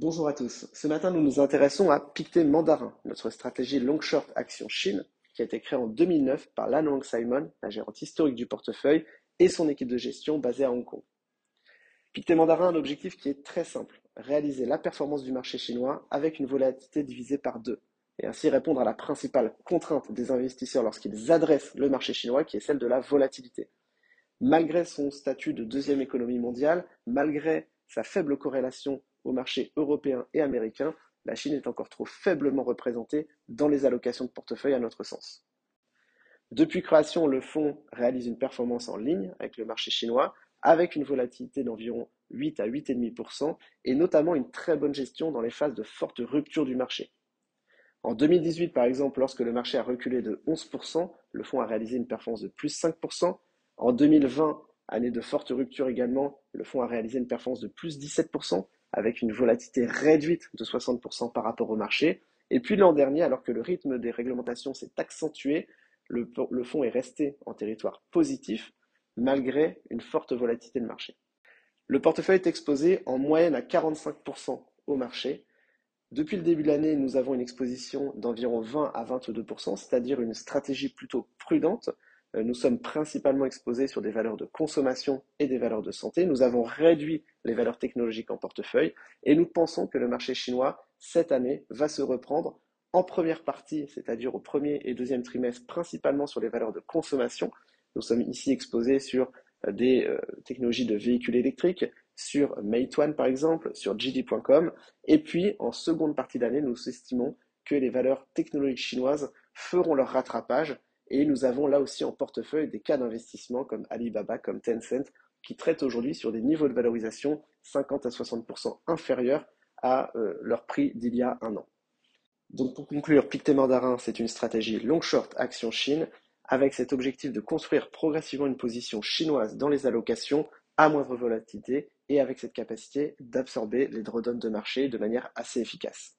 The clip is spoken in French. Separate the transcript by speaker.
Speaker 1: Bonjour à tous. Ce matin, nous nous intéressons à Pictet Mandarin, notre stratégie long short action Chine, qui a été créée en 2009 par Lan Wang Simon, la gérante historique du portefeuille, et son équipe de gestion basée à Hong Kong. Pictet Mandarin a un objectif qui est très simple, réaliser la performance du marché chinois avec une volatilité divisée par deux, et ainsi répondre à la principale contrainte des investisseurs lorsqu'ils adressent le marché chinois, qui est celle de la volatilité. Malgré son statut de deuxième économie mondiale, malgré sa faible corrélation au marché européen et américain, la Chine est encore trop faiblement représentée dans les allocations de portefeuille à notre sens. Depuis création, le fonds réalise une performance en ligne avec le marché chinois, avec une volatilité d'environ 8 à 8,5% et notamment une très bonne gestion dans les phases de forte rupture du marché. En 2018, par exemple, lorsque le marché a reculé de 11%, le fonds a réalisé une performance de plus 5%. En 2020, année de forte rupture également, le fonds a réalisé une performance de plus 17% avec une volatilité réduite de 60% par rapport au marché. Et puis l'an dernier, alors que le rythme des réglementations s'est accentué, le, fonds est resté en territoire positif malgré une forte volatilité de marché. Le portefeuille est exposé en moyenne à 45% au marché. Depuis le début de l'année, nous avons une exposition d'environ 20 à 22%, c'est-à-dire une stratégie plutôt prudente nous sommes principalement exposés sur des valeurs de consommation et des valeurs de santé. Nous avons réduit les valeurs technologiques en portefeuille et nous pensons que le marché chinois, cette année, va se reprendre en première partie, c'est-à-dire au premier et deuxième trimestre, principalement sur les valeurs de consommation. Nous sommes ici exposés sur euh, des euh, technologies de véhicules électriques, sur Meituan par exemple, sur JD.com. Et puis, en seconde partie d'année, nous estimons que les valeurs technologiques chinoises feront leur rattrapage et nous avons là aussi en portefeuille des cas d'investissement comme Alibaba, comme Tencent, qui traitent aujourd'hui sur des niveaux de valorisation 50 à 60% inférieurs à euh, leur prix d'il y a un an. Donc pour conclure, Pictet Mandarin, c'est une stratégie long short action Chine avec cet objectif de construire progressivement une position chinoise dans les allocations à moindre volatilité et avec cette capacité d'absorber les drawdowns de marché de manière assez efficace.